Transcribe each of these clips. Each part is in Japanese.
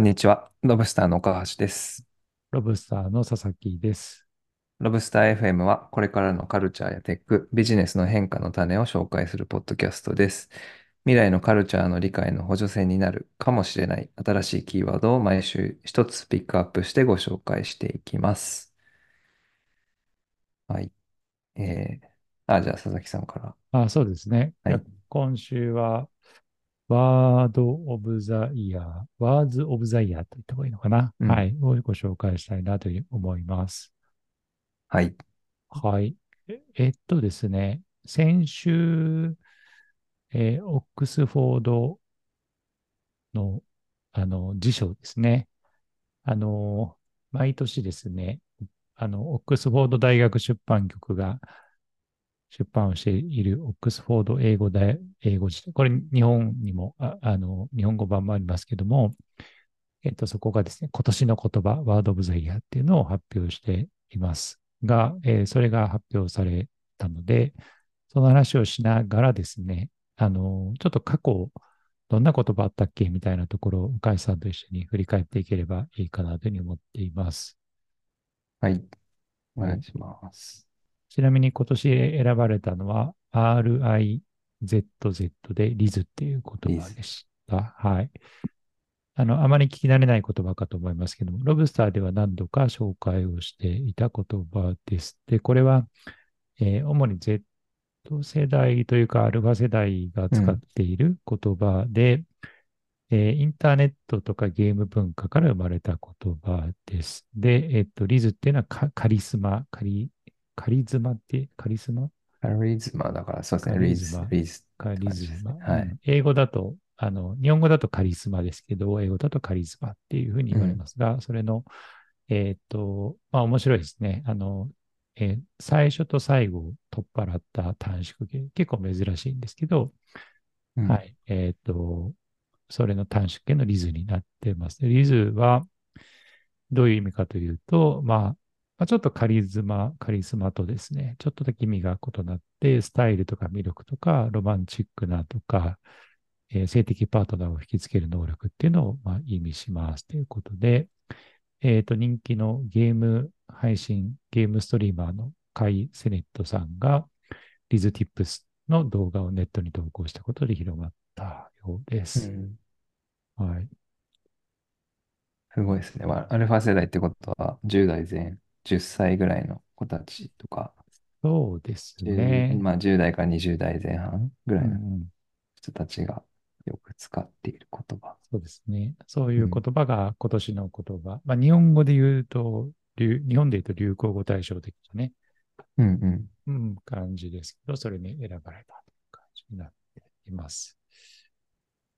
こんにちは。ロブスターの岡橋です。ロブスターの佐々木です。ロブスター FM はこれからのカルチャーやテック、ビジネスの変化の種を紹介するポッドキャストです。未来のカルチャーの理解の補助線になるかもしれない新しいキーワードを毎週一つピックアップしてご紹介していきます。はい。えー、あ、じゃあ佐々木さんから。あ、そうですね。はい。今週はワード・オブ・ザ・イヤー、ワーズ・オブ・ザ・イヤーと言った方がいいのかな、うん、はい。をご紹介したいなと思います。はい。はい。えっとですね、先週、えー、オックスフォードの、あの、辞書ですね。あの、毎年ですね、あの、オックスフォード大学出版局が、出版をしているオックスフォード英語で、英語辞典。これ日本にもあ、あの、日本語版もありますけども、えっと、そこがですね、今年の言葉、ワードオブザイヤーっていうのを発表していますが、えー、それが発表されたので、その話をしながらですね、あの、ちょっと過去、どんな言葉あったっけみたいなところを、岡井さんと一緒に振り返っていければいいかなというふうに思っています。はい。お願いします。ちなみに今年選ばれたのは RIZZ でリズっていう言葉でした。はい。あの、あまり聞き慣れない言葉かと思いますけども、ロブスターでは何度か紹介をしていた言葉です。で、これは、えー、主に Z 世代というか、アルファ世代が使っている言葉で、うん、えー、インターネットとかゲーム文化から生まれた言葉です。で、えっと、リズっていうのはカリスマ、カリカリズマって、カリスマ？カリズマだから、そうですね。リズマ。リズカリズマ。はい、英語だと、あの、日本語だとカリスマですけど、英語だとカリズマっていうふうに言われますが、うん、それの、えっ、ー、と、まあ面白いですね。あの、えー、最初と最後を取っ払った短縮形、結構珍しいんですけど、うん、はい。えっ、ー、と、それの短縮形のリズになってます。リズは、どういう意味かというと、まあ、まあ、ちょっとカリズマ、カリスマとですね、ちょっとだけ意味が異なって、スタイルとか魅力とか、ロマンチックなとか、えー、性的パートナーを引きつける能力っていうのを、まあ、意味しますということで、えっ、ー、と、人気のゲーム配信、ゲームストリーマーのカイ・セネットさんが、リズ・ティップスの動画をネットに投稿したことで広まったようです。うん、はい。すごいですね。まあ、アルファ世代ってことは10代前10歳ぐらいの子たちとか、そうですね。まあ、10代から20代前半ぐらいの人たちがよく使っている言葉。そうですね。そういう言葉が今年の言葉。うん、まあ、日本語で言うと、日本で言うと流行語大賞的なね、うんうんうん、感じですけど、それに選ばれたという感じになっています。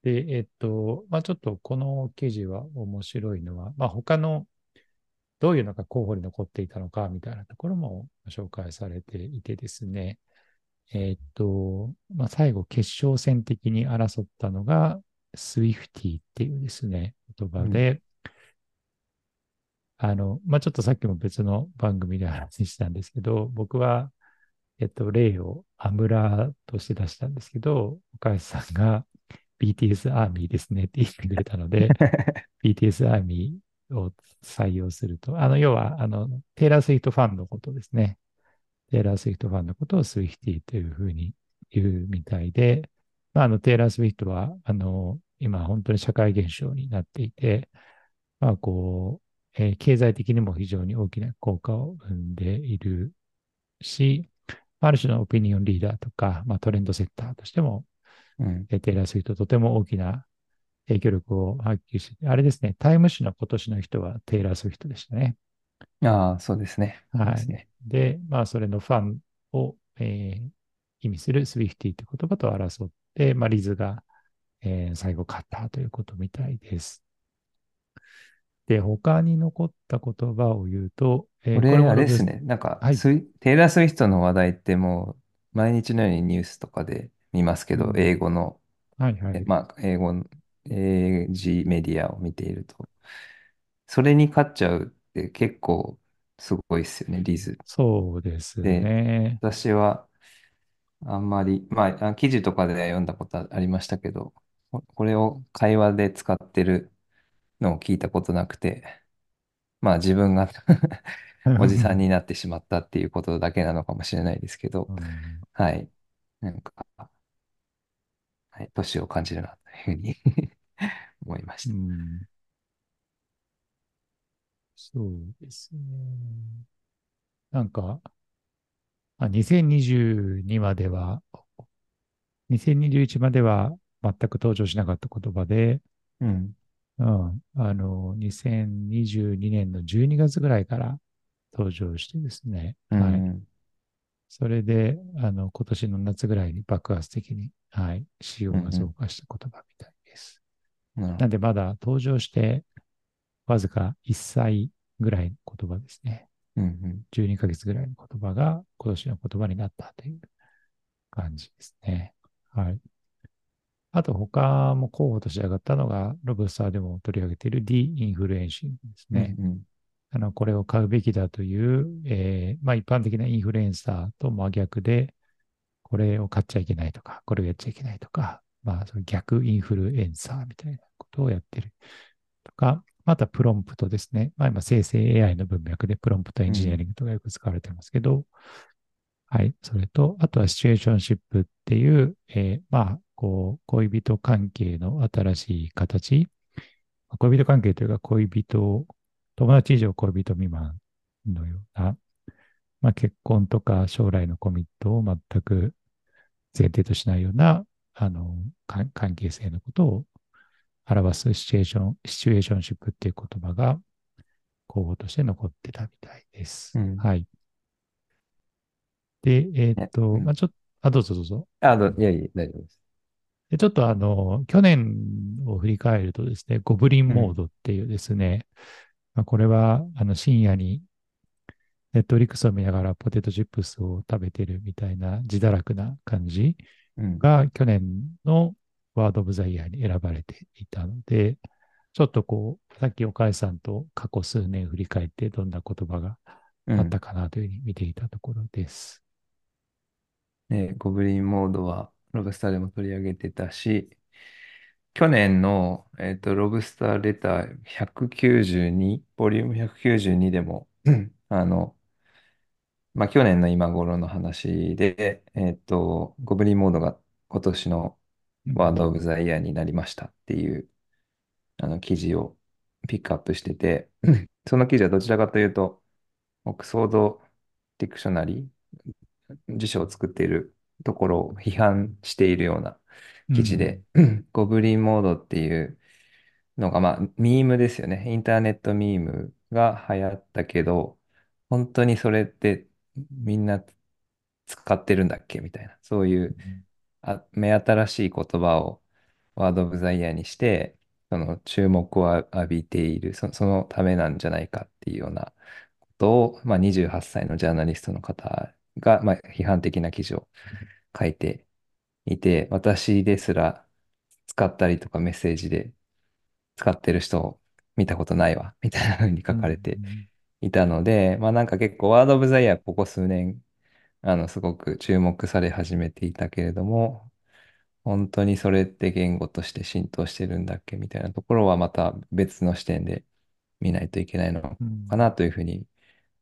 で、えっと、まあ、ちょっとこの記事は面白いのは、まあ、他のどういうのが候補に残っていたのかみたいなところも紹介されていてですね、えー、っと、まあ、最後決勝戦的に争ったのが Swifty っていうですね、言葉で、うん、あの、まあ、ちょっとさっきも別の番組で話したんですけど、僕は、えっと、例をアムラーとして出したんですけど、岡橋さんが BTS アーミーですねって言ってくれたので、BTS アーミーを採用すると、あの、要は、あの、テイラー・スイートファンのことですね。テイラー・スウィフトファンのことをスウィフティというふうに言うみたいで、まあ、あの、テイラー・スウィフトは、あの、今本当に社会現象になっていて、まあ、こう、えー、経済的にも非常に大きな効果を生んでいるし、ある種のオピニオンリーダーとか、まあ、トレンドセッターとしても、うん、テイラー・スウィフトとても大きな影響力を発揮して、あれですね、タイム誌の今年の人はテイラー・スウィフトでしたね。ああ、そうですね。はい。でで、まあ、それのファンを、えー、意味するスウィフティという言葉と争って、まあ、リズが、えー、最後勝ったということみたいです。で、他に残った言葉を言うと、えー、これ、あれですね。なんか、はい、テイラー・スウィフトの話題ってもう、毎日のようにニュースとかで見ますけど、うん、英語の、はいはい。まあ、英語英字メディアを見ていると、それに勝っちゃうって結構すごいですよね、リズ。そうですね。で、私はあんまり、まあ、記事とかで読んだことありましたけど、これを会話で使ってるのを聞いたことなくて、まあ自分が おじさんになってしまったっていうことだけなのかもしれないですけど、うんはい。なんか、はい、年を感じるなというふうに思いましうた。んそうですね。なんか、あ2022までは、2021までは全く登場しなかった言葉で、うん。うん、あの、2022年の12月ぐらいから登場してですね、はい。うん。それで、あの、今年の夏ぐらいに爆発的に、はい、使用が増うん。加した言葉みたいです。なんで、まだ登場してわずか1歳ぐらいの言葉ですね。うん。12ヶ月ぐらいの言葉が今年の言葉になったという感じですね。はい。あと他も候補として上がったのが、 Lobsterr でも取り上げている D インフルエンシングですうん。ね。うん。あの、これを買うべきだという、えー、まあ一般的なインフルエンサーと真逆で、これを買っちゃいけないとか、これをやっちゃいけないとか、まあその逆インフルエンサーみたいなことをやってるとか、またプロンプトですね。まあ今生成 AI の文脈で prompt engineering とかよく使われてますけど、はい。それと、あとはシチュエーションシップっていう、えー、まあ、こう、恋人関係の新しい形。恋人関係というか、恋人、友達以上恋人未満のような、まあ、結婚とか将来のコミットを全く前提としないような、あの、関係性のことを表すシチュエーション、シチュエーションシップっていう言葉が候補として残ってたみたいです。うん。はい。で、えーっと、まあ、ん。ちょっと、あ、どうぞどうぞ。あ、ど、いやいや、大丈夫です。で、ちょっとあの、去年を振り返るとですね、ゴブリンうん。モードっていうですね、まあ、これはあの深夜にネットフリックスを見ながらポテトチップスを食べてるみたいな自堕落な感じうん。が去年のワード・オブ・ザ・イヤーに選ばれていたので、ちょっとこう、さっき岡井さんと過去数年振り返ってどんな言葉があったうん。かなというふうに見ていたところです。ね、ゴブリンモードはロブスターでも取り上げてたし、去年の、えっと、ロブスターレター192、ボリューム192でも、う んあの、まあ、去年の今頃の話で、えっと、ゴブリンモードが今年の Word of the Year になりましたっていうあの記事をピックアップしてて、その記事はどちらかというと、 Oxford Dictionary、辞書を作っているところを批判しているようなうん。記事で、 goblin mode っていうのが、まあ、ミームですよね。インターネットミームが流行ったけど、本当にそれってみんな使ってるんだっけ？みたいな、そういうあ目新しい言葉をワード・オブ・ザ・イヤーにして、その注目を浴びているそ、そのためなんじゃないかっていうようなことを、まあ、28歳のジャーナリストの方が、まあ、批判的な記事を書いていて、私ですら使ったりとかメッセージで使ってる人を見たことないわ、みたいな風にう書かれてん。いたので、まあなんか結構ワードオブザイヤーここ数年、あの、すごく注目され始めていたけれども、本当にそれって言語として浸透してるんだっけみたいなところはまた別の視点で見ないといけないのうん。かなというふうに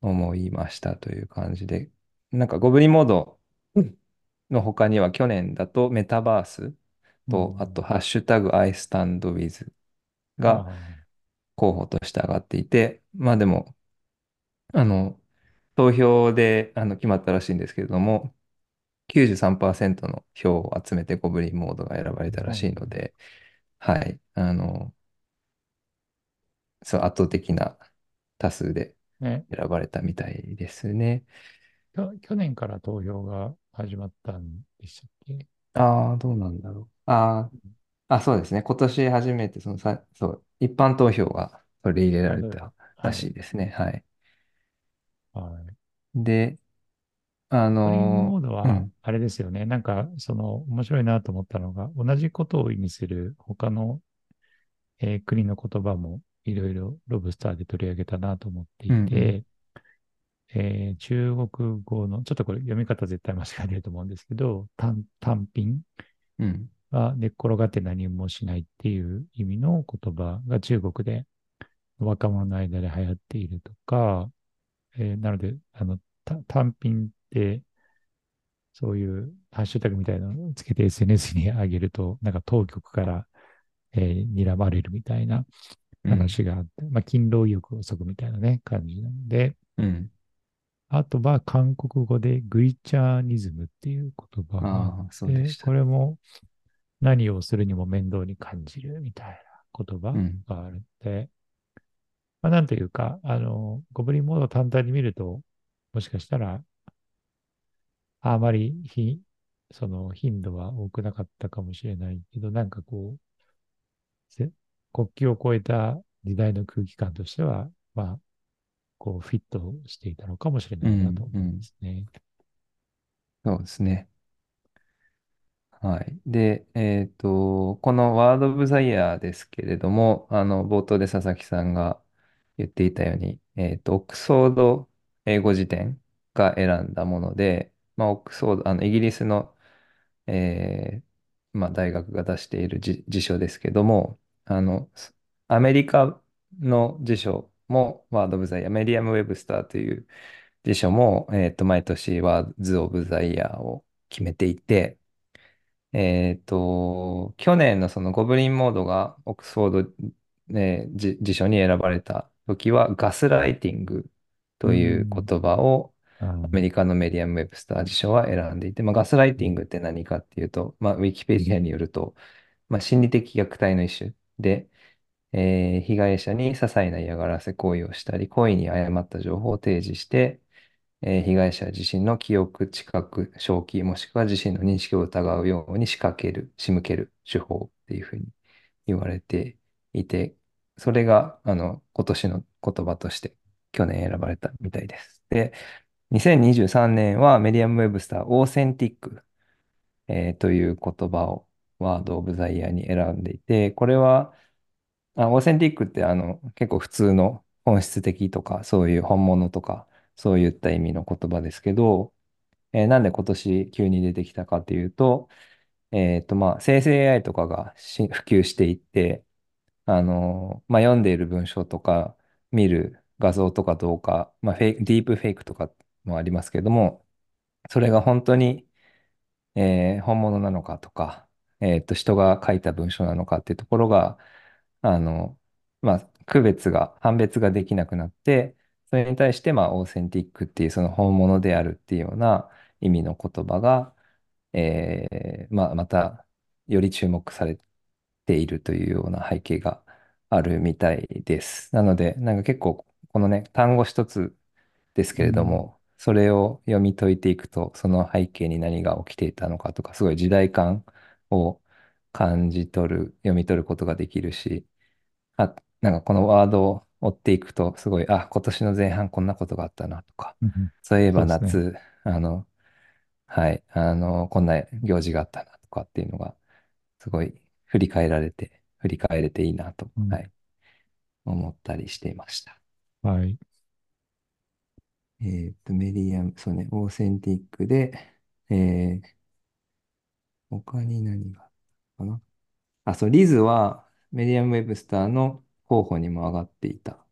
思いましたという感じで、なんかゴブリンモードの他には去年だとメタバースと、あとハッシュタグ I stand with があ候補として上がっていて、まあでも、あの、投票であの決まったらしいんですけれども、93%の票を集めてゴブリンモードが選ばれたらあ、しいので、はい、あの、そう圧倒的な多数でね、選ばれたみたいですね。去年から投票が始まったんでしたっけ？ああ、どうなんだろう。ああ、あ、そうですね。今年初めてそのさ、そう、一般投票が取り入れら。れたらはい。しいですね。はい。はい。で、あモの、ードは、うん、あれですよね。なんか、その、面白いなと思ったのが、同じことを意味する他の、えー国の言葉もいろいろロブスターで取り上げたなと思ってうん、うん、いて、えー中国語の、ちょっとこれ読み方絶対間違えてると思うんですけど、単、単品うん、は寝っ転がって何もしないっていう意味の言葉が中国で若者の間で流行っているとか、えーなので、あの、た単品ってそういうハッシュタグみたいなのをつけて SNS に上げると、なんか当局から、えー睨まれるみたいなうん。話があって、まあ、勤労意欲をそぐみたいなね、感じなので、うん。あとは韓国語でグイチャーニズムっていう言葉があって。これも何をするにも面倒に感じるみたいな言葉うん。があるので、まあ、なんというか、あの、ゴブリンモードを単体に見ると、もしかしたら、あまりひ、その頻度は多くなかったかもしれないけど、なんかこう、国境を越えた時代の空気感としては、まあ、こう、フィットしていたのかもしれないなとん。う思いまん。すね。そうですね。はい。で、えっと、このワード・オブ・ザ・イヤーですけれども、あの、冒頭で佐々木さんが言っていたように、えっと、オックスフォード英語辞典が選んだもので、まあ、オックスフォード、あの、イギリスの、えーまあ、大学が出している辞、辞書ですけども、あの、アメリカの辞書もワード・オブ・ザ・イヤー、メディアム・ウェブスターという辞書も、えっと、毎年ワーズ・オブ・ザ・イヤーを決めていて、えっと、去年のそのゴブリンモードがオックスフォード、ね、辞辞書に選ばれた時はガスライティングうというん。言葉をあアメリカのメディアム・ウェブスター辞書は選んでいて、まあ、ガスライティングって何かっていうと、まあ、ウィキペディアによると、まあ、心理的虐待の一種で、えー被害者に些細な嫌がらせ行為をしたり、故意に誤った情報を提示して、えー被害者自身の記憶、知覚、正気、もしくは自身の認識を疑うように仕掛ける、仕向ける手法っていうふうに言われていて、それがあの今年の言葉として去年選ばれたみたいです。で、2023年はメディアムウェブスターオーセンティック、えーという言葉をワードオブザイヤーに選んでいて、これはあ、オーセンティックってあの結構普通の本質的とかそういう本物とかそういった意味の言葉ですけど、えーなんで今年急に出てきたかっていうと、えっとまあ生成 AI とかが普及していって、あのまあ、読んでいる文章とか見る画像とか動画、まあ、フェイク、ディープフェイクとかもありますけども、それが本当にえー本物なのかとか、えーと、人が書いた文章なのかっていうところが、あの、まあ、区別が、判別ができなくなって、それに対して、まあ、オーセンティックっていう、その本物であるっていうような意味の言葉が、えーまあ、また、より注目されているというような背景があるみたいです。なので、なんか結構、このね、単語一つですけれどうん。も、それを読み解いていくと、その背景に何が起きていたのかとか、すごい時代感を感じ取る、読み取ることができるし、あ、なんかこのワードを追っていくと、すごい、あ、今年の前半こんなことがあったなとか、うんそういえばそうですね。夏、あの、はい、あの、こんな行事があったなとかっていうのが、すごい振り返られて、振り返れていいなと、うん。はい、思ったりしていました。はい。えーっと、メディアム、そうね、オーセンティックで、えー他に何があったかな？あ、そう、 rizz は Merriam-Webster の候補にも上がっていた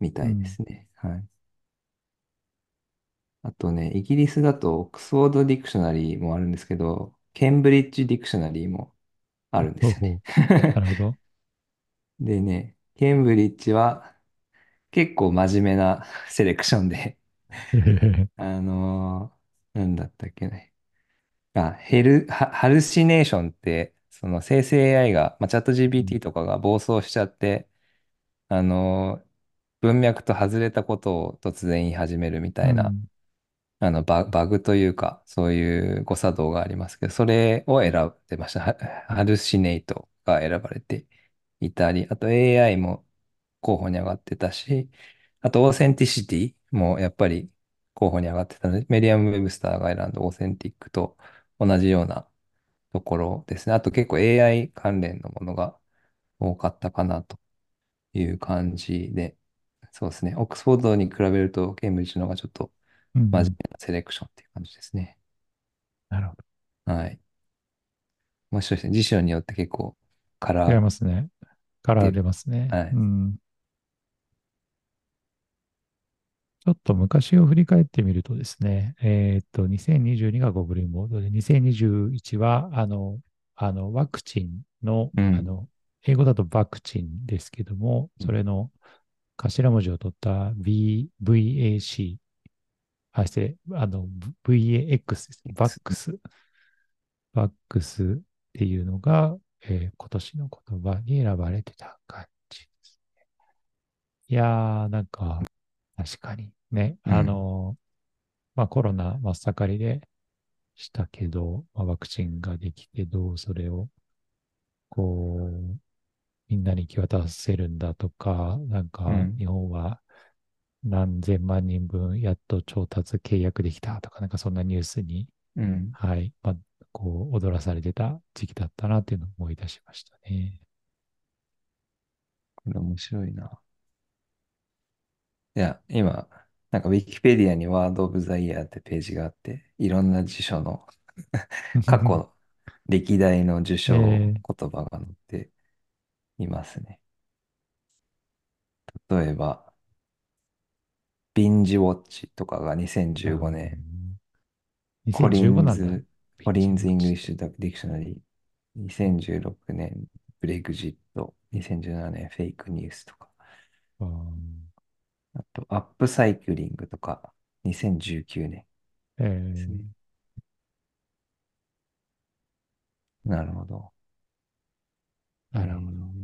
みたいでうん。すね。はい。あとね、イギリスだと Oxford Dictionary もあるんですけど、 Cambridge Dictionary もあるんですよね。なるほど。でね、ケンブリッジは結構真面目なセレクションで、あのーなんだったっけね。あ、ヘル、ハ、ハルシネーションって、その生成 AI が、まあ、チャットうん GPT とかが暴走しちゃって、あのー文脈と外れたことを突然言い始めるみたいな、うん。あのバ、バグというか、そういう誤作動がありますけど、それを選んでました。ハハルシネイトが選ばれていたり、あと AI も候補に上がってたし、あと authenticity もやっぱり候補に上がってたので、メディアム・ウェブスターが選んだ authentic と同じようなところですね。あと結構 AI 関連のものが多かったかなという感じで、そうですね。オックスフォードに比べると、ケンブリッジの方がちょっと真面うん。目なセレクションっていう感じですね。なるほど。はい。面白いですね。辞書によって結構カ違いラーますね。カラー出。ますね。はい。うん。ちょっと昔を振り返ってみるとですね、えーっと、2022がゴブリンボードで、2021は、あの、あの、ワクチンの、うん。あの、英語だとバクチンですけども、うん。それの頭文字を取った V、VAC、あ、失礼、あの、VAX ですね。バッ X。クス、バックスっていうのが、えー今年の言葉に選ばれてた感じです。いやー、なんか、確かにね、あうん。の、まあコロナ真っ盛りでしたけど、まあ、ワクチンができてどうそれをこう、みんなに行き渡せるんだとか、なんか日うん。本は何千万人分やっと調達契約できたとか、なんかそんなニュースに、うん。はい、まあ、こう踊らされてた時期だったなっていうのを思い出しましたね。これ面白いな。いや、今、なんかウィキペディアにワードオブザイヤーってページがあって、いろんな辞書の 過去、歴代の受賞えー、言葉が載っていますね。例えば、ビンジウォッチとかが2015あ年、ーコリ2015なんだ。ンズ、コリンズ・。イングリッシュ・ディクショナリー、2016年、ブレグジット、2017年、フェイクニュースとか、あと、アップサイクリングとか、2019年えですね。ーなるほど。えなるほど。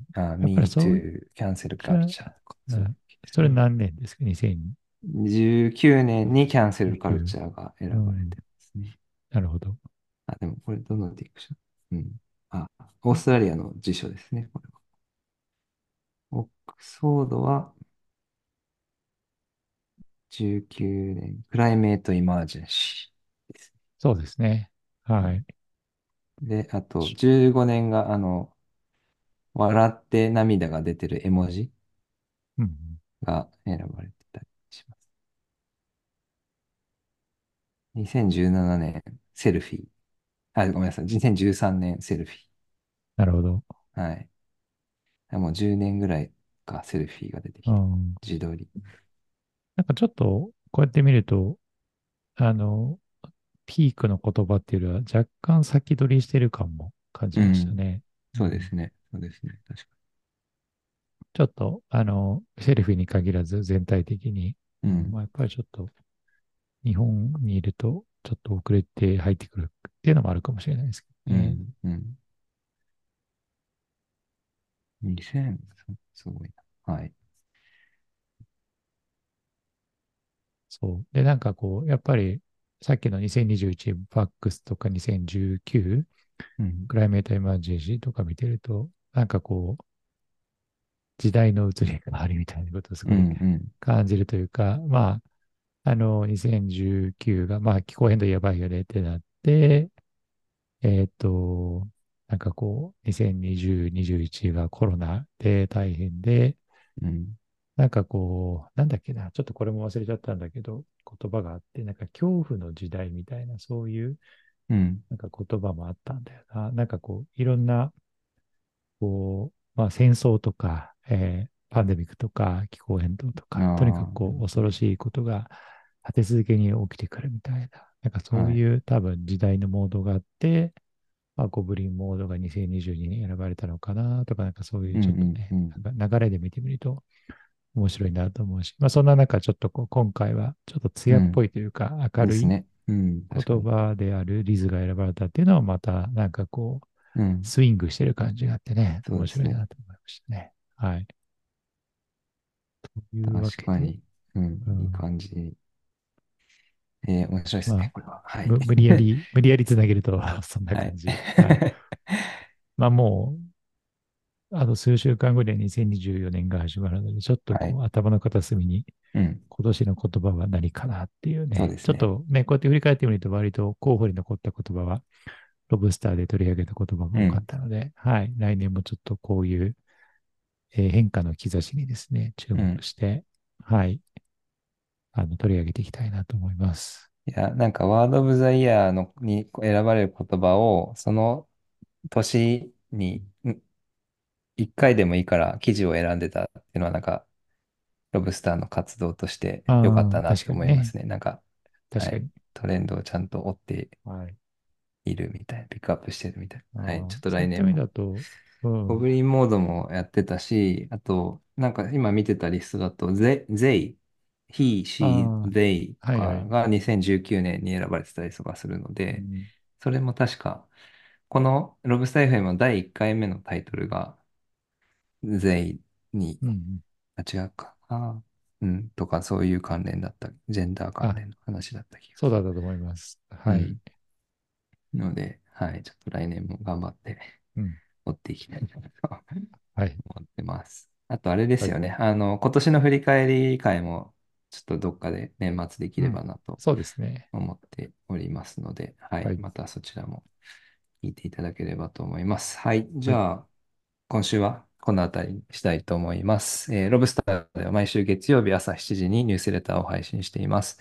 ー、あ、Me そう、Too、キャンセルキャ、カルチャーとか、そうんそれ何年ですか？19年にキャンセルカル ?2019。チャーが選うん。ばれてますね。なるほど。あ、でもこれどのディクション？うん。あ、オーストラリアの辞書ですね、これは。オックスフォードは19年、クライメート・イマージェンシーですそうですね。はね。い。で、あと15年が、あの、笑って涙が出てる絵文字うん。が選ばれてたりします。2017年、セルフィー。あ、ごめんなさい。2013年、セルフィなるほど。ー。はい。もう10年ぐらいか、セルフィーが出てきて。うん。自撮り。なんかちょっと、こうやって見ると、あの、ピークの言葉っていうよりは若干先取りしてる感も感じましたうん。ね。うん、そうですね。そうですね。確かちょっと、あの、セルフィーに限らず全体的に、に。ううんまあ、ん。やっぱりちょっと日本にいるとちょっと遅れて入ってくるっていうのもあるかもしれないですけどね。うん。うん。2000、すごいな。はい。そう。で、なんかこう、やっぱりさっきの2021バックスとか2019うん。クライメートエマージェンシーとか見てると、なんかこう、時代の移り変わりみたいなことをすうん。ごいうん。感じるというか、まあ、あの、2019が、まあ、気候変動やばいよねってなって、えっと、なんかこう、2020、21がコロナで大変で、うん。なんかこう、なんだっけな、ちょっとこれも忘れちゃったんだけど、言葉があって、なんか恐怖の時代みたいな、そういううん。なんか言葉もあったんだよな。なんかこう、いろんな、こう、まあ戦争とか、えーパンデミックとか気候変動とあか、とにかくこう、あ。恐ろしいことが立て続けに起きてくるみたいな、なんかそうはい。いう多分時代のモードがあって、まあ、ゴブリンモードが2022に選ばれたのかなとか、なんかそういううん。ちょっとね、うん。うん。なんか流れで見てみると面白いなと思うし、まあそんな中ちょっとこう今回はちょっと艶っぽうんいというか明るいね。うん。言に。葉であるリズが選ばれたっていうのはまたなんかこううん。スイングしてる感じがあってね、面白い。なと思いましたね。はい。というわけで、確かに。うん。いいうん、感じ。えー、面白いですね、まあ、これは。はい。む無理やり、無理やりつなげると そんなはい。感じ。はい。まあもう、あと数週間後で2024年が始まるので、ちょっとはい。頭の片隅にうん。今年の言葉は何かなっていうね、そうね。ちょっとね、こうやって振り返ってみると割と候補に残った言葉は、ロブスターで取り上げた言葉が多かっうん。たので、はい、来年もちょっとこういう、えー変化の兆しにですね、注うん。目して、はい、あの取り上げていきたいなと思います。いや、なんか、ワード・オブ・ザ・イヤーのに選ばれる言葉を、その年にん1回でもいいから記事を選んでたっていうのは、なんか、ロブスターの活動として良かったなって確かにね。思いますね。なんか、はい。確かに。トレンドをちゃんと追ってはい。いるみたいな、ピックアップしてるみたいな。はい。ちょっと来年も。だと、うゴブん。リンモードもやってたし、あと、なんか今見てたリストだと、ゼ、ゼイ、he, あ she, あ、they とはいはい。かが2019年に選ばれてたりとかするので、うん。それも確か、このロブスター FM の第1回目のタイトルが、ゼイに、うんうん。あ、違うか。あーうん、とかそういう関連だった、ジェンダー関あ、連の話だった気がすそうだったと思います。はい。る。うん。ので、はい、ちょっと来年も頑張ってうん。追っていきたいなと はい。思ってます。あと、あれではい。すよね。あの、今年の振り返り会も、ちょっとどっかで年末できうん。ればなとそうですね。思っておりますので、はい、はい。またそちらも聞いていただければと思います。はい、じはい。ゃあ、今週はこの辺りにしたいと思います。えーロブスターでは毎週月曜日朝7時にニュースレターを配信しています。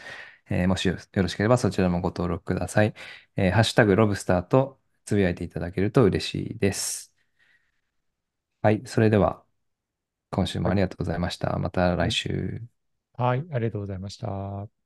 えーもしよろしければそちらもご登録ください。えーハッシュタグロブスターとつぶやいていただけると嬉しいです。はい、それでは今週も。ありがとうございました。また来。週。はい。ありがとうございました。